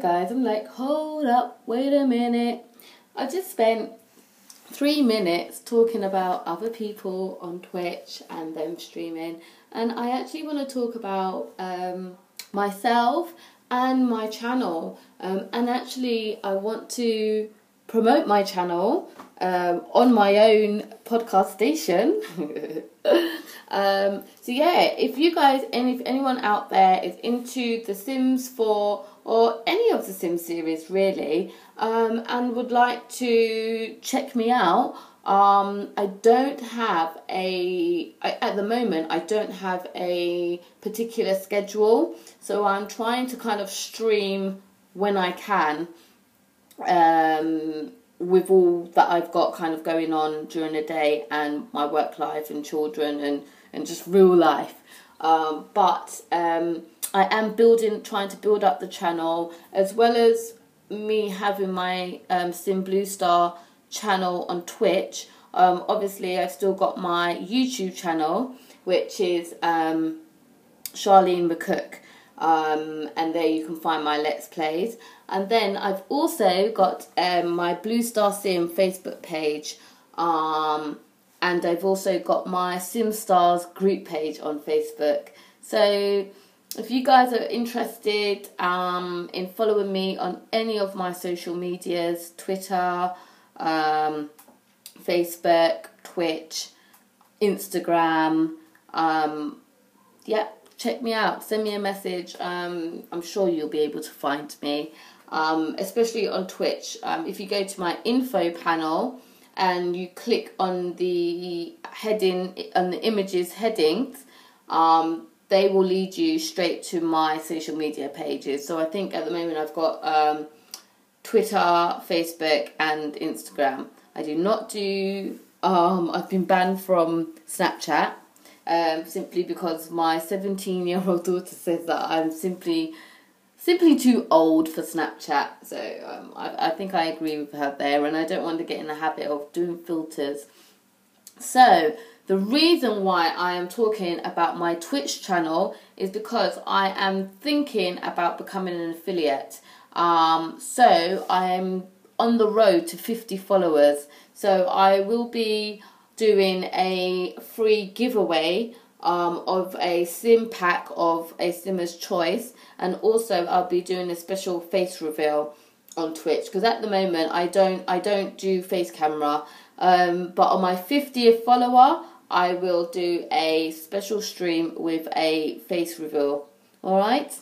guys, I'm like, hold up, wait a minute. I just spent three minutes talking about other people on Twitch and them streaming, and I actually want to talk about um, myself and my channel. Um, and actually, I want to promote my channel um, on my own podcast station. um, so yeah, if you guys, and if anyone out there is into The Sims 4 or any the Sim series really, um, and would like to check me out, um, I don't have a I, at the moment. I don't have a particular schedule, so I'm trying to kind of stream when I can um, with all that I've got kind of going on during the day and my work life and children and, and just real life. Um, but um, I am building, trying to build up the channel as well as me having my um, Sim Blue Star channel on Twitch. Um, obviously, I've still got my YouTube channel, which is um, Charlene McCook. Um, and there you can find my Let's Plays. And then I've also got um, my Blue Star Sim Facebook page. And I've also got my SimStars group page on Facebook. So if you guys are interested um, in following me on any of my social medias, Twitter, um, Facebook, Twitch, Instagram, um, yeah, check me out. Send me a message. Um, I'm sure you'll be able to find me, um, especially on Twitch. Um, if you go to my info panel and you click on the heading, on the images headings, um, they will lead you straight to my social media pages. So I think at the moment I've got um, Twitter, Facebook, and Instagram. I do not do. Um, I've been banned from Snapchat um, simply because my 17 year old daughter says that I'm simply simply too old for Snapchat. So um, I, I think I agree with her there, and I don't want to get in the habit of doing filters. So the reason why I am talking about my Twitch channel is because I am thinking about becoming an affiliate. Um, so I'm on the road to 50 followers. So I will be doing a free giveaway um, of a sim pack of a simmer's choice. And also I'll be doing a special face reveal on Twitch because at the moment I don't I don't do face camera. Um, but on my 50th follower I will do a special stream with a face reveal. All right